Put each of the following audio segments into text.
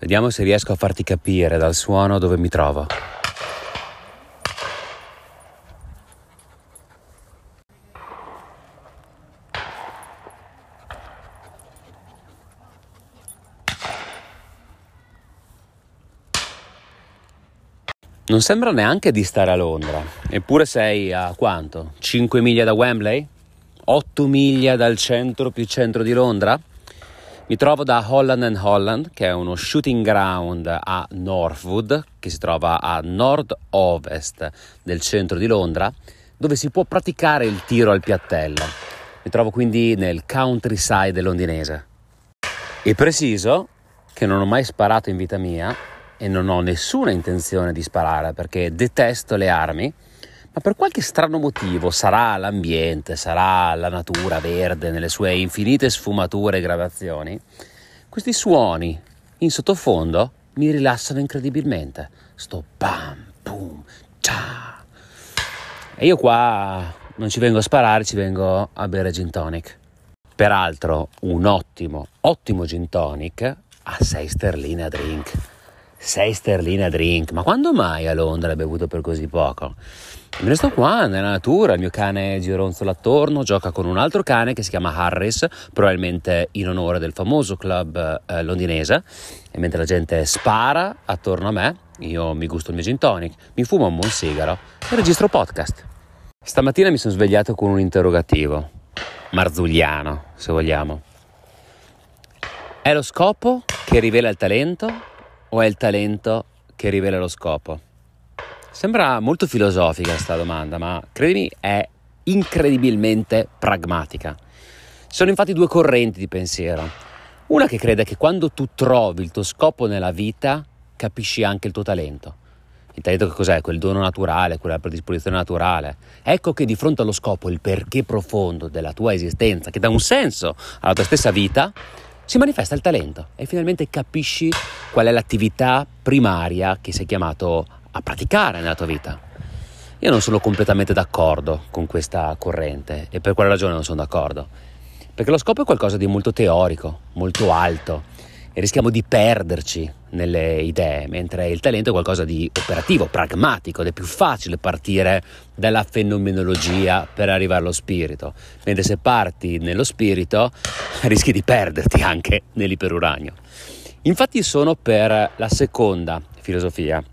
Vediamo se riesco a farti capire dal suono dove mi trovo. Non sembra neanche di stare a Londra, eppure sei a quanto? 5 miglia da Wembley? 8 miglia dal centro più centro di Londra? Mi trovo da Holland and Holland, che è uno shooting ground a Northwood, che si trova a nord-ovest del centro di Londra, dove si può praticare il tiro al piattello. Mi trovo quindi nel countryside londinese. E preciso che non ho mai sparato in vita mia e non ho nessuna intenzione di sparare perché detesto le armi, ma per qualche strano motivo, sarà l'ambiente, sarà la natura verde nelle sue infinite sfumature e gradazioni, questi suoni in sottofondo mi rilassano incredibilmente. Sto pam, pum, ciao. E io qua non ci vengo a sparare, ci vengo a bere gin tonic. Peraltro un ottimo, ottimo gin tonic a 6 sterline a drink. 6 sterline a drink, ma quando mai a Londra hai bevuto per così poco? Me ne sto qua nella natura, il mio cane gironzola attorno, gioca con un altro cane che si chiama Harris, probabilmente in onore del famoso club eh, londinese, e mentre la gente spara attorno a me, io mi gusto il mio gin tonic, mi fumo un buon sigaro e registro podcast. Stamattina mi sono svegliato con un interrogativo, marzulliano se vogliamo. È lo scopo che rivela il talento o è il talento che rivela lo scopo? Sembra molto filosofica questa domanda, ma credimi è incredibilmente pragmatica. Ci sono infatti due correnti di pensiero. Una che crede che quando tu trovi il tuo scopo nella vita, capisci anche il tuo talento. Il talento che cos'è? Quel dono naturale, quella predisposizione naturale. Ecco che di fronte allo scopo, il perché profondo della tua esistenza, che dà un senso alla tua stessa vita, si manifesta il talento e finalmente capisci qual è l'attività primaria che sei chiamato a praticare nella tua vita. Io non sono completamente d'accordo con questa corrente e per quale ragione non sono d'accordo? Perché lo scopo è qualcosa di molto teorico, molto alto e rischiamo di perderci nelle idee, mentre il talento è qualcosa di operativo, pragmatico, ed è più facile partire dalla fenomenologia per arrivare allo spirito, mentre se parti nello spirito rischi di perderti anche nell'iperuranio. Infatti sono per la seconda filosofia,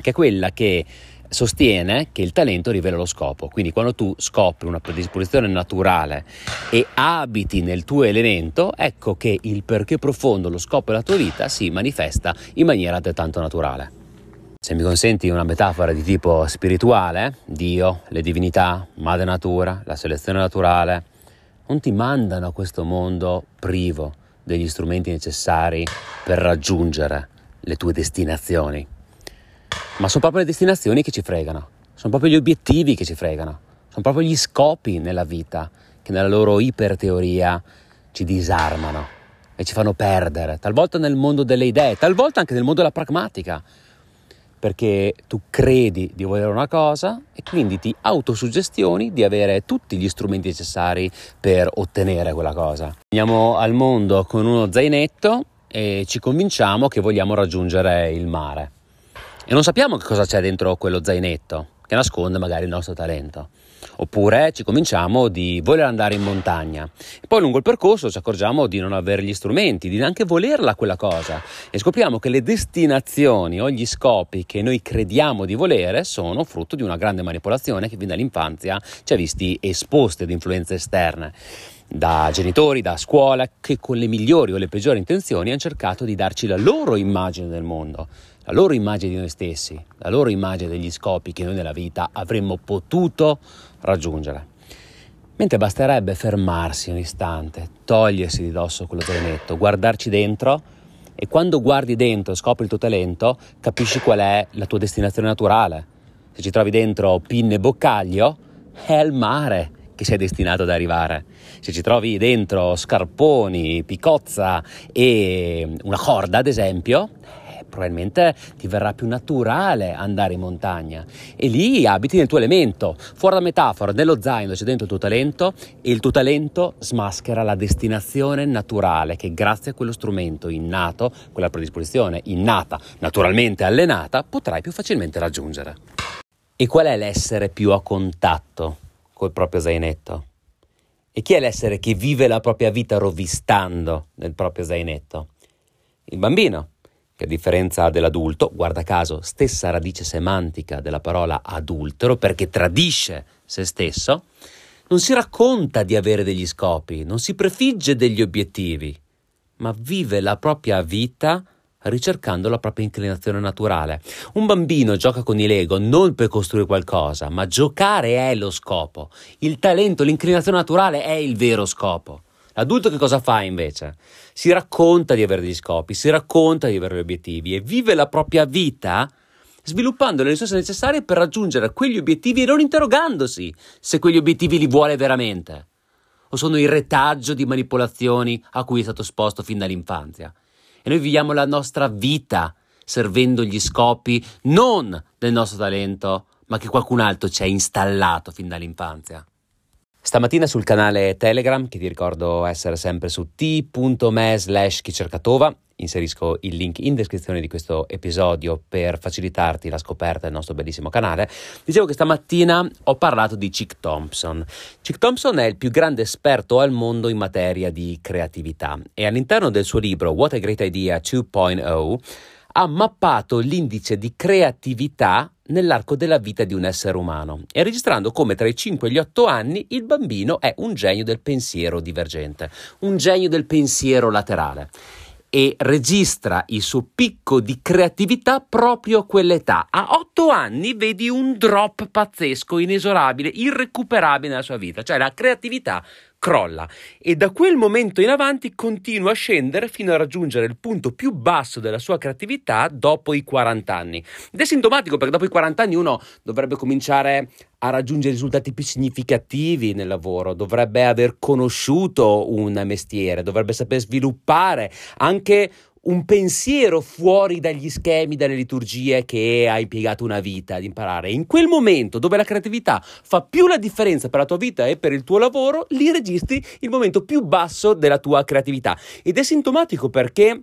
che è quella che sostiene che il talento rivela lo scopo, quindi quando tu scopri una predisposizione naturale e abiti nel tuo elemento, ecco che il perché profondo, lo scopo della tua vita si manifesta in maniera altrettanto naturale. Se mi consenti una metafora di tipo spirituale, Dio, le divinità, madre natura, la selezione naturale, non ti mandano a questo mondo privo degli strumenti necessari per raggiungere le tue destinazioni ma sono proprio le destinazioni che ci fregano, sono proprio gli obiettivi che ci fregano, sono proprio gli scopi nella vita che nella loro iperteoria ci disarmano e ci fanno perdere, talvolta nel mondo delle idee, talvolta anche nel mondo della pragmatica, perché tu credi di volere una cosa e quindi ti autosuggestioni di avere tutti gli strumenti necessari per ottenere quella cosa. Veniamo al mondo con uno zainetto e ci convinciamo che vogliamo raggiungere il mare e non sappiamo che cosa c'è dentro quello zainetto che nasconde magari il nostro talento. Oppure ci convinciamo di voler andare in montagna. E poi lungo il percorso ci accorgiamo di non avere gli strumenti, di neanche volerla quella cosa. E scopriamo che le destinazioni o gli scopi che noi crediamo di volere sono frutto di una grande manipolazione che fin dall'infanzia ci ha visti esposti ad influenze esterne. Da genitori, da scuola, che con le migliori o le peggiori intenzioni hanno cercato di darci la loro immagine del mondo la loro immagine di noi stessi, la loro immagine degli scopi che noi nella vita avremmo potuto raggiungere. Mentre basterebbe fermarsi un istante, togliersi di dosso quello zainetto, guardarci dentro e quando guardi dentro e scopri il tuo talento, capisci qual è la tua destinazione naturale. Se ci trovi dentro pinne e boccaglio, è il mare che sei destinato ad arrivare. Se ci trovi dentro scarponi, picozza e una corda, ad esempio, probabilmente ti verrà più naturale andare in montagna e lì abiti nel tuo elemento. Fuori da metafora, nello zaino c'è dentro il tuo talento e il tuo talento smaschera la destinazione naturale che grazie a quello strumento innato, quella predisposizione innata, naturalmente allenata, potrai più facilmente raggiungere. E qual è l'essere più a contatto col proprio zainetto? E chi è l'essere che vive la propria vita rovistando nel proprio zainetto? Il bambino, che a differenza dell'adulto, guarda caso, stessa radice semantica della parola adultero, perché tradisce se stesso, non si racconta di avere degli scopi, non si prefigge degli obiettivi, ma vive la propria vita ricercando la propria inclinazione naturale. Un bambino gioca con i Lego non per costruire qualcosa, ma giocare è lo scopo. Il talento, l'inclinazione naturale è il vero scopo. L'adulto che cosa fa invece? Si racconta di avere degli scopi, si racconta di avere degli obiettivi e vive la propria vita sviluppando le risorse necessarie per raggiungere quegli obiettivi e non interrogandosi se quegli obiettivi li vuole veramente o sono il retaggio di manipolazioni a cui è stato esposto fin dall'infanzia. E noi viviamo la nostra vita servendo gli scopi non del nostro talento, ma che qualcun altro ci ha installato fin dall'infanzia. Stamattina sul canale Telegram, che ti ricordo essere sempre su t.me slash chicercatova, inserisco il link in descrizione di questo episodio per facilitarti la scoperta del nostro bellissimo canale. Dicevo che stamattina ho parlato di Chick Thompson. Chick Thompson è il più grande esperto al mondo in materia di creatività e all'interno del suo libro What a Great Idea 2.0 ha mappato l'indice di creatività nell'arco della vita di un essere umano. E registrando come tra i 5 e gli 8 anni il bambino è un genio del pensiero divergente, un genio del pensiero laterale. E registra il suo picco di creatività proprio a quell'età. A otto anni vedi un drop pazzesco, inesorabile, irrecuperabile nella sua vita, cioè la creatività crolla e da quel momento in avanti continua a scendere fino a raggiungere il punto più basso della sua creatività dopo i 40 anni. Ed è sintomatico perché dopo i 40 anni uno dovrebbe cominciare a raggiungere risultati più significativi nel lavoro, dovrebbe aver conosciuto un mestiere, dovrebbe saper sviluppare anche un pensiero fuori dagli schemi, dalle liturgie che hai impiegato una vita ad imparare. In quel momento dove la creatività fa più la differenza per la tua vita e per il tuo lavoro, lì registri il momento più basso della tua creatività. Ed è sintomatico perché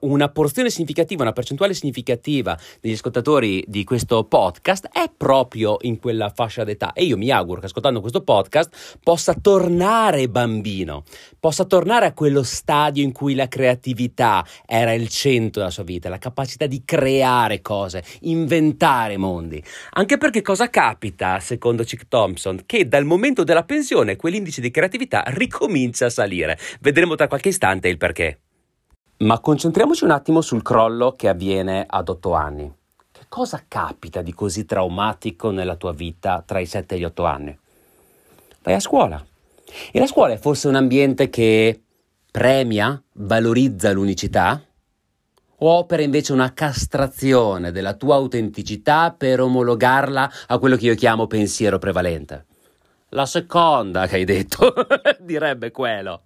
una porzione significativa, una percentuale significativa degli ascoltatori di questo podcast è proprio in quella fascia d'età e io mi auguro che ascoltando questo podcast possa tornare bambino, possa tornare a quello stadio in cui la creatività era il centro della sua vita, la capacità di creare cose, inventare mondi. Anche perché cosa capita, secondo Chick Thompson, che dal momento della pensione quell'indice di creatività ricomincia a salire. Vedremo tra qualche istante il perché. Ma concentriamoci un attimo sul crollo che avviene ad otto anni. Che cosa capita di così traumatico nella tua vita tra i sette e gli otto anni? Vai a scuola. E la scuola è forse un ambiente che premia, valorizza l'unicità? O opera invece una castrazione della tua autenticità per omologarla a quello che io chiamo pensiero prevalente? La seconda che hai detto, direbbe quello.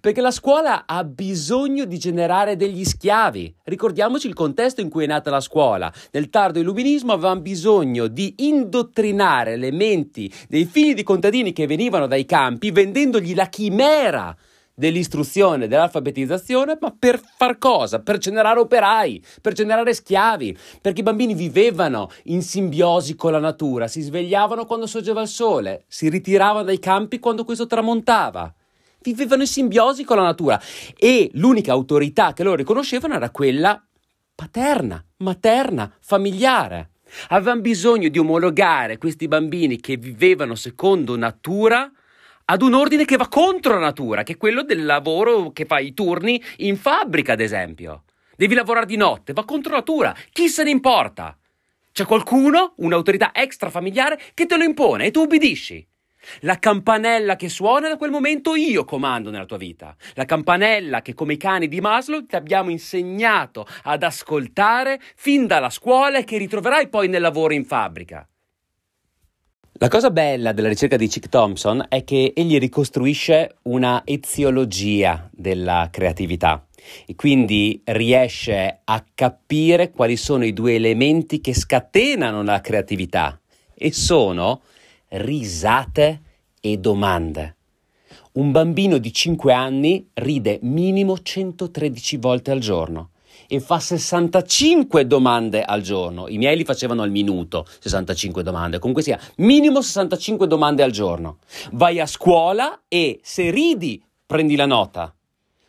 Perché la scuola ha bisogno di generare degli schiavi. Ricordiamoci il contesto in cui è nata la scuola. Nel tardo illuminismo avevano bisogno di indottrinare le menti dei figli di contadini che venivano dai campi vendendogli la chimera dell'istruzione, dell'alfabetizzazione, ma per far cosa? Per generare operai, per generare schiavi, perché i bambini vivevano in simbiosi con la natura, si svegliavano quando sorgeva il sole, si ritiravano dai campi quando questo tramontava. Vivevano in simbiosi con la natura e l'unica autorità che loro riconoscevano era quella paterna, materna, familiare. Avevano bisogno di omologare questi bambini che vivevano secondo natura ad un ordine che va contro la natura, che è quello del lavoro che fai i turni in fabbrica, ad esempio. Devi lavorare di notte, va contro natura. Chi se ne importa? C'è qualcuno, un'autorità extrafamiliare, che te lo impone e tu ubbidisci. La campanella che suona da quel momento io comando nella tua vita. La campanella che come i cani di Maslow ti abbiamo insegnato ad ascoltare fin dalla scuola e che ritroverai poi nel lavoro in fabbrica. La cosa bella della ricerca di Chick Thompson è che egli ricostruisce una eziologia della creatività e quindi riesce a capire quali sono i due elementi che scatenano la creatività e sono risate e domande. Un bambino di 5 anni ride minimo 113 volte al giorno e fa 65 domande al giorno. I miei li facevano al minuto, 65 domande. Comunque sia, minimo 65 domande al giorno. Vai a scuola e se ridi, prendi la nota.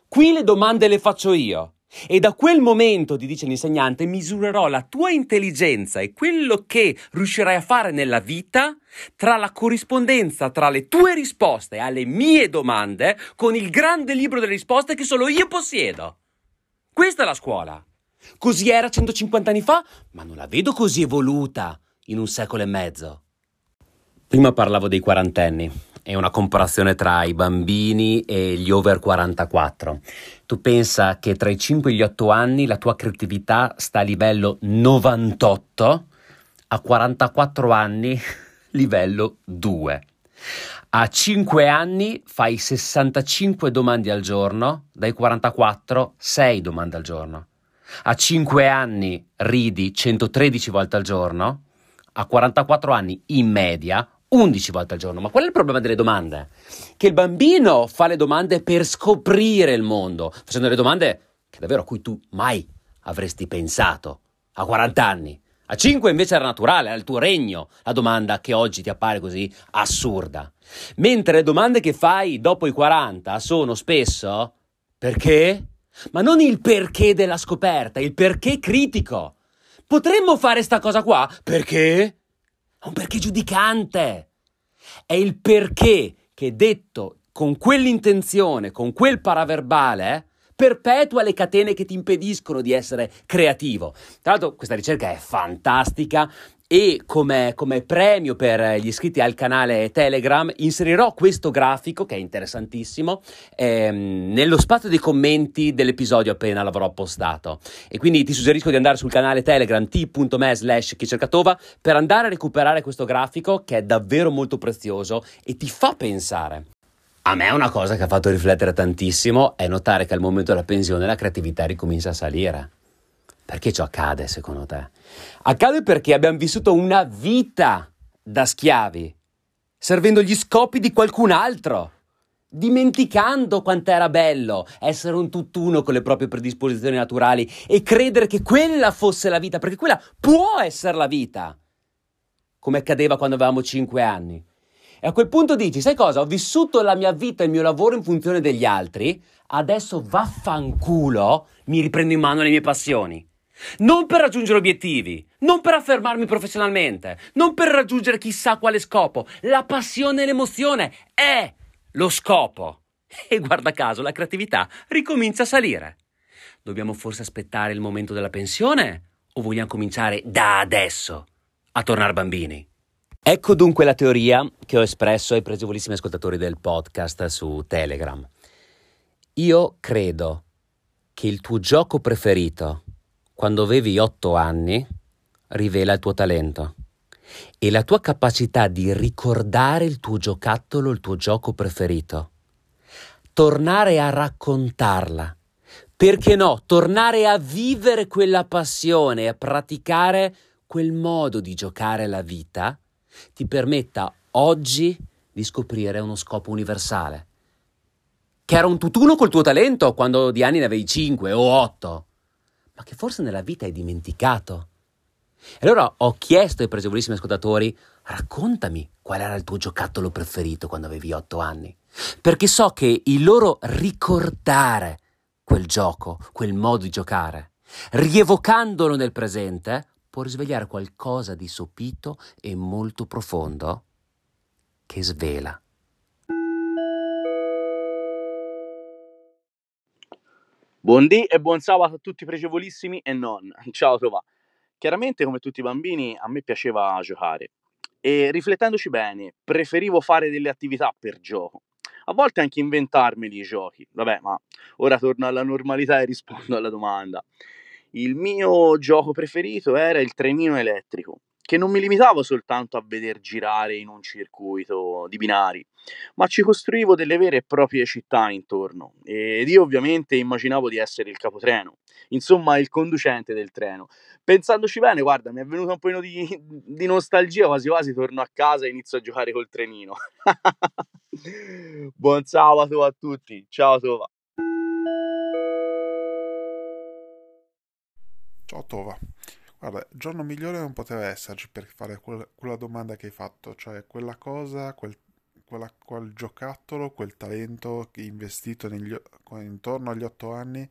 Qui le domande le faccio io. E da quel momento, ti dice l'insegnante, misurerò la tua intelligenza e quello che riuscirai a fare nella vita tra la corrispondenza tra le tue risposte alle mie domande con il grande libro delle risposte che solo io possiedo. Questa è la scuola. Così era 150 anni fa, ma non la vedo così evoluta in un secolo e mezzo. Prima parlavo dei quarantenni, è una comparazione tra i bambini e gli over 44. Tu pensa che tra i 5 e gli 8 anni la tua creatività sta a livello 98, a 44 anni livello 2. A 5 anni fai 65 domande al giorno, dai 44 6 domande al giorno. A 5 anni ridi 113 volte al giorno, a 44 anni in media 11 volte al giorno. Ma qual è il problema delle domande? Che il bambino fa le domande per scoprire il mondo, facendo le domande che davvero a cui tu mai avresti pensato a 40 anni. A 5 invece era naturale, era il tuo regno, la domanda che oggi ti appare così assurda. Mentre le domande che fai dopo i 40 sono spesso perché? Ma non il perché della scoperta, il perché critico. Potremmo fare sta cosa qua? Perché? È un perché giudicante. È il perché che detto con quell'intenzione, con quel paraverbale, perpetua le catene che ti impediscono di essere creativo. Tra l'altro questa ricerca è fantastica e come, come, premio per gli iscritti al canale Telegram inserirò questo grafico che è interessantissimo ehm, nello spazio dei commenti dell'episodio appena l'avrò postato e quindi ti suggerisco di andare sul canale Telegram t.me slash chicercatova per andare a recuperare questo grafico che è davvero molto prezioso e ti fa pensare a me una cosa che ha fatto riflettere tantissimo è notare che al momento della pensione la creatività ricomincia a salire. Perché ciò accade secondo te? Accade perché abbiamo vissuto una vita da schiavi, servendo gli scopi di qualcun altro, dimenticando quant'era bello essere un tutt'uno con le proprie predisposizioni naturali e credere che quella fosse la vita, perché quella può essere la vita, come accadeva quando avevamo 5 anni. E a quel punto dici, sai cosa? Ho vissuto la mia vita e il mio lavoro in funzione degli altri, adesso vaffanculo, mi riprendo in mano le mie passioni. Non per raggiungere obiettivi, non per affermarmi professionalmente, non per raggiungere chissà quale scopo. La passione e l'emozione è lo scopo. E guarda caso, la creatività ricomincia a salire. Dobbiamo forse aspettare il momento della pensione o vogliamo cominciare da adesso a tornare bambini? Ecco dunque la teoria che ho espresso ai pregevolissimi ascoltatori del podcast su Telegram. Io credo che il tuo gioco preferito quando avevi otto anni rivela il tuo talento e la tua capacità di ricordare il tuo giocattolo, il tuo gioco preferito. Tornare a raccontarla. Perché no? Tornare a vivere quella passione, a praticare quel modo di giocare la vita ti permetta oggi di scoprire uno scopo universale. Che era un tutt'uno col tuo talento quando di anni ne avevi 5 o 8, ma che forse nella vita hai dimenticato. E allora ho chiesto ai pregevolissimi ascoltatori, raccontami qual era il tuo giocattolo preferito quando avevi 8 anni, perché so che il loro ricordare quel gioco, quel modo di giocare, rievocandolo nel presente, può risvegliare qualcosa di sopito e molto profondo che svela. Buondì e buon sabato a tutti pregevolissimi e non. Ciao Tova. Chiaramente come tutti i bambini a me piaceva giocare e riflettendoci bene preferivo fare delle attività per gioco. A volte anche inventarmeli i giochi. Vabbè, ma ora torno alla normalità e rispondo alla domanda. Il mio gioco preferito era il trenino elettrico, che non mi limitavo soltanto a veder girare in un circuito di binari, ma ci costruivo delle vere e proprie città intorno ed io ovviamente immaginavo di essere il capotreno, insomma il conducente del treno. Pensandoci bene, guarda, mi è venuto un po' di, di nostalgia, quasi quasi torno a casa e inizio a giocare col trenino. Buon sabato a tutti, ciao Tova. Ciao Tova. Guarda, giorno migliore non poteva esserci per fare quella, quella domanda che hai fatto, cioè quella cosa, quel, quella, quel giocattolo, quel talento investito negli, intorno agli otto anni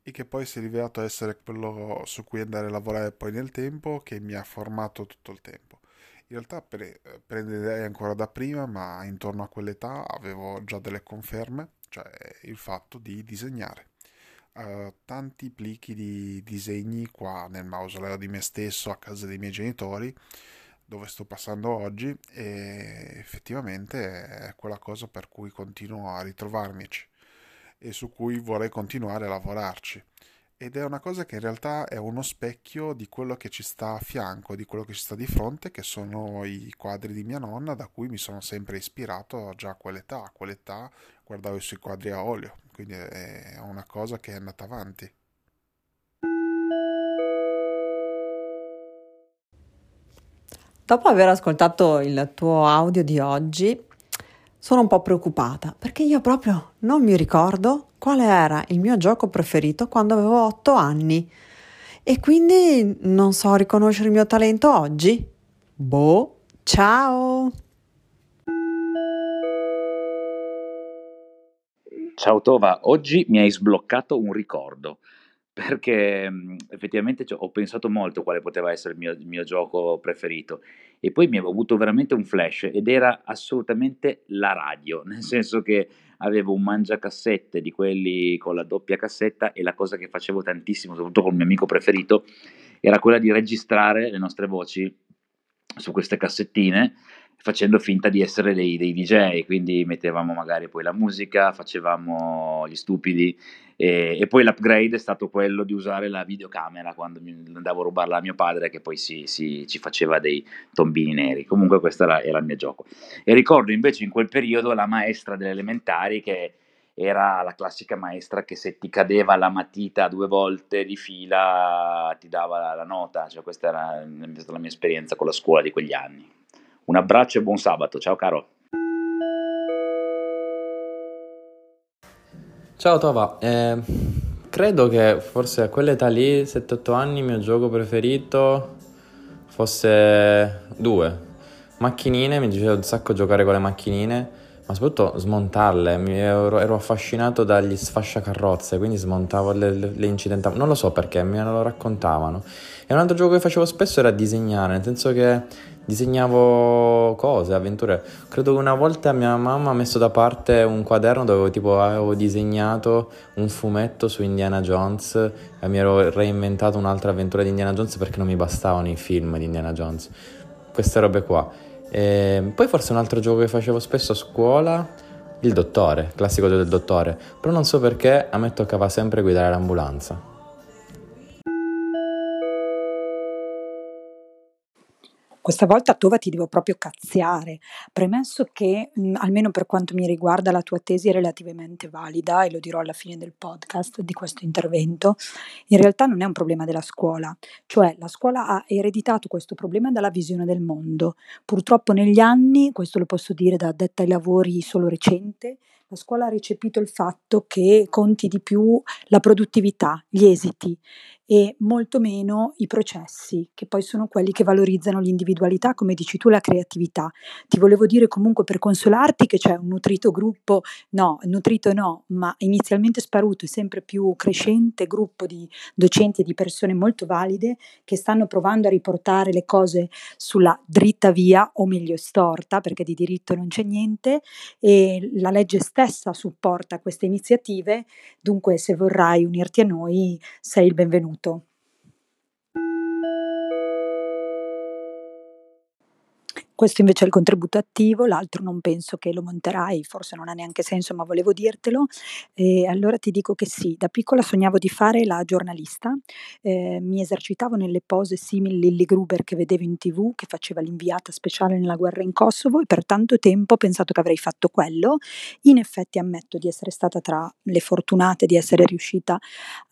e che poi si è rivelato essere quello su cui andare a lavorare poi nel tempo, che mi ha formato tutto il tempo. In realtà pre, prende idee ancora da prima, ma intorno a quell'età avevo già delle conferme, cioè il fatto di disegnare uh, tanti plichi di disegni qua nel mausoleo di me stesso a casa dei miei genitori dove sto passando oggi e effettivamente è quella cosa per cui continuo a ritrovarmici e su cui vorrei continuare a lavorarci ed è una cosa che in realtà è uno specchio di quello che ci sta a fianco, di quello che ci sta di fronte, che sono i quadri di mia nonna, da cui mi sono sempre ispirato già a quell'età. A quell'età guardavo i suoi quadri a olio, quindi è una cosa che è andata avanti. Dopo aver ascoltato il tuo audio di oggi, sono un po' preoccupata perché io proprio non mi ricordo quale era il mio gioco preferito quando avevo 8 anni e quindi non so riconoscere il mio talento oggi. Boh, ciao! Ciao Tova, oggi mi hai sbloccato un ricordo perché effettivamente ho pensato molto quale poteva essere il mio, il mio gioco preferito e poi mi ho avuto veramente un flash ed era assolutamente la radio, nel senso che avevo un mangiacassette di quelli con la doppia cassetta e la cosa che facevo tantissimo, soprattutto con il mio amico preferito, era quella di registrare le nostre voci su queste cassettine facendo finta di essere dei, dei, DJ, quindi mettevamo magari poi la musica, facevamo gli stupidi e, e, poi l'upgrade è stato quello di usare la videocamera quando andavo a rubarla a mio padre che poi si, si, ci faceva dei tombini neri, comunque questo era, era il mio gioco. E ricordo invece in quel periodo la maestra delle elementari che era la classica maestra che se ti cadeva la matita due volte di fila ti dava la, la nota, cioè questa era la mia esperienza con la scuola di quegli anni. Un abbraccio e buon sabato, ciao caro. Ciao Tova, eh, credo che forse a quell'età lì, 7-8 anni, il mio gioco preferito fosse due. Macchinine, mi piaceva un sacco giocare con le macchinine, ma soprattutto smontarle. Ero, ero, affascinato dagli sfasciacarrozze, quindi smontavo le, le, le incidentavo. Non lo so perché, me lo raccontavano. E un altro gioco che facevo spesso era disegnare, nel senso che disegnavo cose, avventure. Credo che una volta mia mamma ha messo da parte un quaderno dove tipo avevo disegnato un fumetto su Indiana Jones e mi ero reinventato un'altra avventura di Indiana Jones perché non mi bastavano i film di Indiana Jones. Queste robe qua. E poi forse un altro gioco che facevo spesso a scuola, il dottore, classico del dottore, però non so perché a me toccava sempre guidare l'ambulanza. Questa volta Tova ti devo proprio cazziare, premesso che, mh, almeno per quanto mi riguarda, la tua tesi è relativamente valida e lo dirò alla fine del podcast di questo intervento, in realtà non è un problema della scuola, cioè la scuola ha ereditato questo problema dalla visione del mondo. Purtroppo negli anni, questo lo posso dire da addetta ai lavori solo recente, la scuola ha recepito il fatto che conti di più la produttività, gli esiti e molto meno i processi, che poi sono quelli che valorizzano l'individualità, come dici tu, la creatività. Ti volevo dire comunque per consolarti che c'è un nutrito gruppo, no, nutrito no, ma inizialmente sparuto e sempre più crescente gruppo di docenti e di persone molto valide che stanno provando a riportare le cose sulla dritta via, o meglio storta, perché di diritto non c'è niente, e la legge stessa supporta queste iniziative, dunque se vorrai unirti a noi sei il benvenuto Questo invece è il contributo attivo, l'altro non penso che lo monterai, forse non ha neanche senso, ma volevo dirtelo. E allora ti dico che sì, da piccola sognavo di fare la giornalista, eh, mi esercitavo nelle pose simili Lilly Gruber che vedevo in tv, che faceva l'inviata speciale nella guerra in Kosovo e per tanto tempo ho pensato che avrei fatto quello. In effetti ammetto di essere stata tra le fortunate di essere riuscita,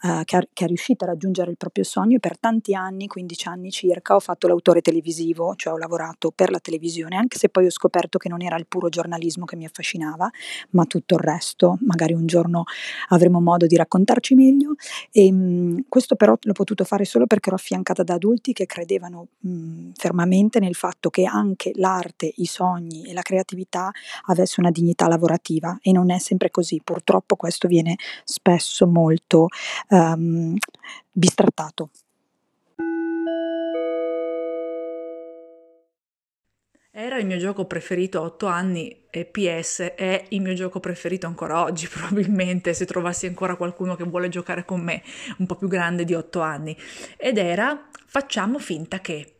uh, che, che è riuscita a raggiungere il proprio sogno e per tanti anni, 15 anni circa, ho fatto l'autore televisivo, cioè ho lavorato per la televisione, anche se poi ho scoperto che non era il puro giornalismo che mi affascinava, ma tutto il resto, magari un giorno avremo modo di raccontarci meglio. E, mh, questo però l'ho potuto fare solo perché ero affiancata da adulti che credevano mh, fermamente nel fatto che anche l'arte, i sogni e la creatività avesse una dignità lavorativa e non è sempre così. Purtroppo questo viene spesso molto um, bistrattato. Era il mio gioco preferito a 8 anni e PS è il mio gioco preferito ancora oggi, probabilmente se trovassi ancora qualcuno che vuole giocare con me, un po' più grande di 8 anni. Ed era Facciamo finta che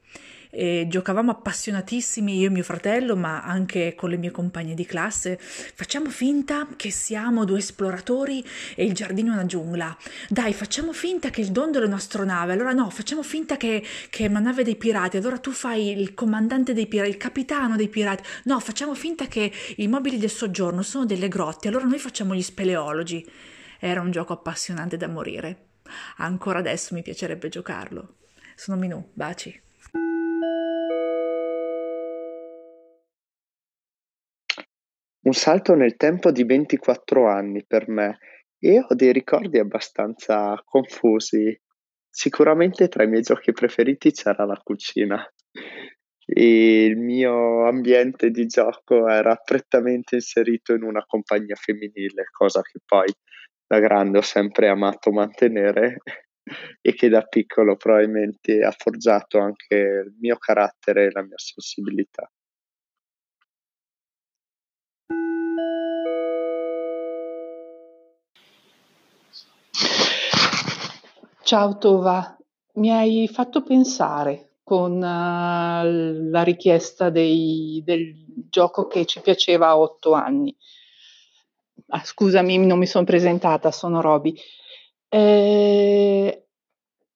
e giocavamo appassionatissimi io e mio fratello, ma anche con le mie compagne di classe. Facciamo finta che siamo due esploratori e il giardino è una giungla. Dai, facciamo finta che il dondolo è un'astronave. Allora no, facciamo finta che, che è una nave dei pirati. Allora tu fai il comandante dei pirati, il capitano dei pirati. No, facciamo finta che i mobili del soggiorno sono delle grotte. Allora noi facciamo gli speleologi. Era un gioco appassionante da morire. Ancora adesso mi piacerebbe giocarlo. Sono Minù, baci. Un salto nel tempo di 24 anni per me e ho dei ricordi abbastanza confusi. Sicuramente tra i miei giochi preferiti c'era la cucina. E il mio ambiente di gioco era prettamente inserito in una compagnia femminile, cosa che poi da grande ho sempre amato mantenere e che da piccolo probabilmente ha forgiato anche il mio carattere e la mia sensibilità. Ciao Tova, mi hai fatto pensare con uh, la richiesta dei, del gioco che ci piaceva a otto anni. Ah, scusami, non mi sono presentata, sono Roby. Eh,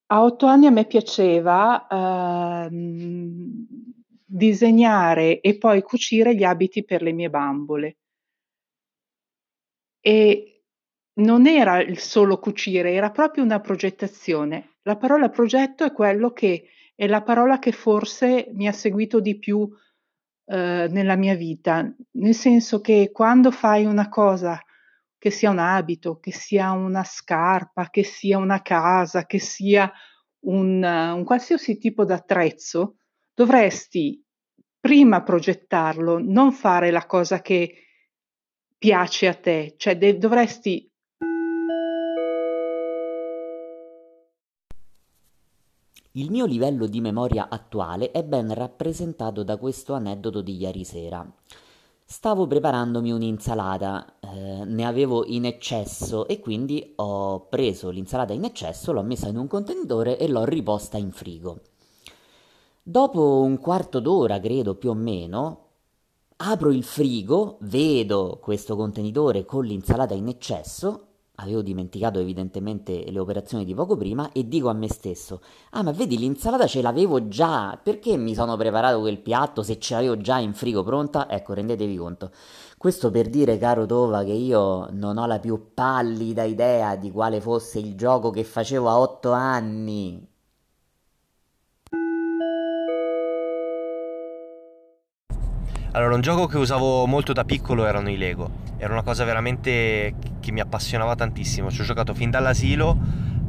a otto anni a me piaceva uh, disegnare e poi cucire gli abiti per le mie bambole. E non era il solo cucire, era proprio una progettazione. La parola progetto è quello che è la parola che forse mi ha seguito di più eh, nella mia vita, nel senso che quando fai una cosa che sia un abito, che sia una scarpa, che sia una casa, che sia un, un qualsiasi tipo d'attrezzo, dovresti prima progettarlo, non fare la cosa che piace a te, cioè de- dovresti Il mio livello di memoria attuale è ben rappresentato da questo aneddoto di ieri sera. Stavo preparandomi un'insalata, eh, ne avevo in eccesso e quindi ho preso l'insalata in eccesso, l'ho messa in un contenitore e l'ho riposta in frigo. Dopo un quarto d'ora, credo più o meno, apro il frigo, vedo questo contenitore con l'insalata in eccesso avevo dimenticato evidentemente le operazioni di poco prima e dico a me stesso, ah ma vedi l'insalata ce l'avevo già, perché mi sono preparato quel piatto se ce l'avevo già in frigo pronta? Ecco, rendetevi conto. Questo per dire, caro Tova, che io non ho la più pallida idea di quale fosse il gioco che facevo a otto anni. Allora, un gioco che usavo molto da piccolo erano i Lego. Era una cosa veramente che mi appassionava tantissimo. Ci ho giocato fin dall'asilo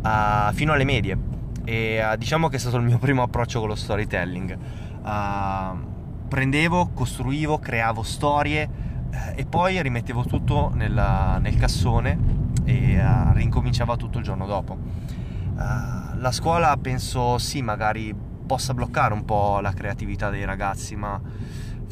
a, fino alle medie. E a, diciamo che è stato il mio primo approccio con lo storytelling. Uh, prendevo, costruivo, creavo storie eh, e poi rimettevo tutto nella, nel cassone e uh, rincominciava tutto il giorno dopo. Uh, la scuola penso sì, magari possa bloccare un po' la creatività dei ragazzi, ma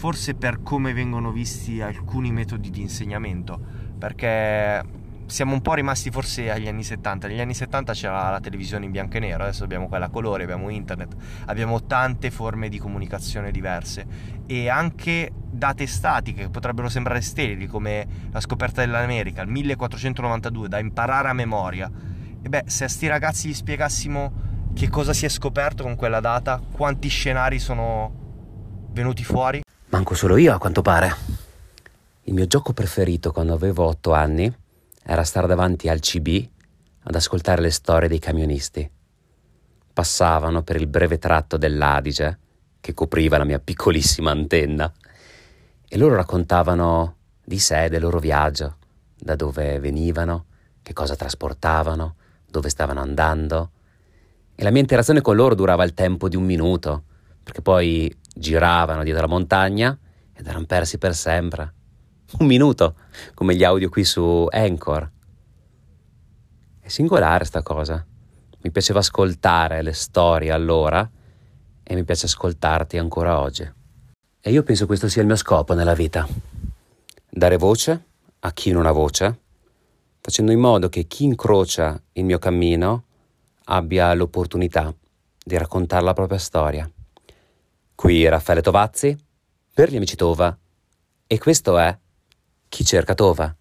forse per come vengono visti alcuni metodi di insegnamento, perché siamo un po' rimasti forse agli anni 70. Negli anni 70 c'era la televisione in bianco e nero, adesso abbiamo quella a colore, abbiamo internet, abbiamo tante forme di comunicazione diverse e anche date statiche che potrebbero sembrare sterili come la scoperta dell'America, il 1492, da imparare a memoria. E beh, se a sti ragazzi gli spiegassimo che cosa si è scoperto con quella data, quanti scenari sono venuti fuori. Manco solo io, a quanto pare. Il mio gioco preferito quando avevo otto anni era stare davanti al CB ad ascoltare le storie dei camionisti. Passavano per il breve tratto dell'Adige, che copriva la mia piccolissima antenna, e loro raccontavano di sé, del loro viaggio, da dove venivano, che cosa trasportavano, dove stavano andando. E la mia interazione con loro durava il tempo di un minuto, perché poi giravano dietro la montagna ed erano persi per sempre un minuto, come gli audio qui su Anchor. È singolare sta cosa. Mi piaceva ascoltare le storie allora e mi piace ascoltarti ancora oggi. E io penso questo sia il mio scopo nella vita. Dare voce a chi non ha voce, facendo in modo che chi incrocia il mio cammino abbia l'opportunità di raccontare la propria storia. Qui Raffaele Tovazzi per gli amici Tova e questo è chi cerca Tova?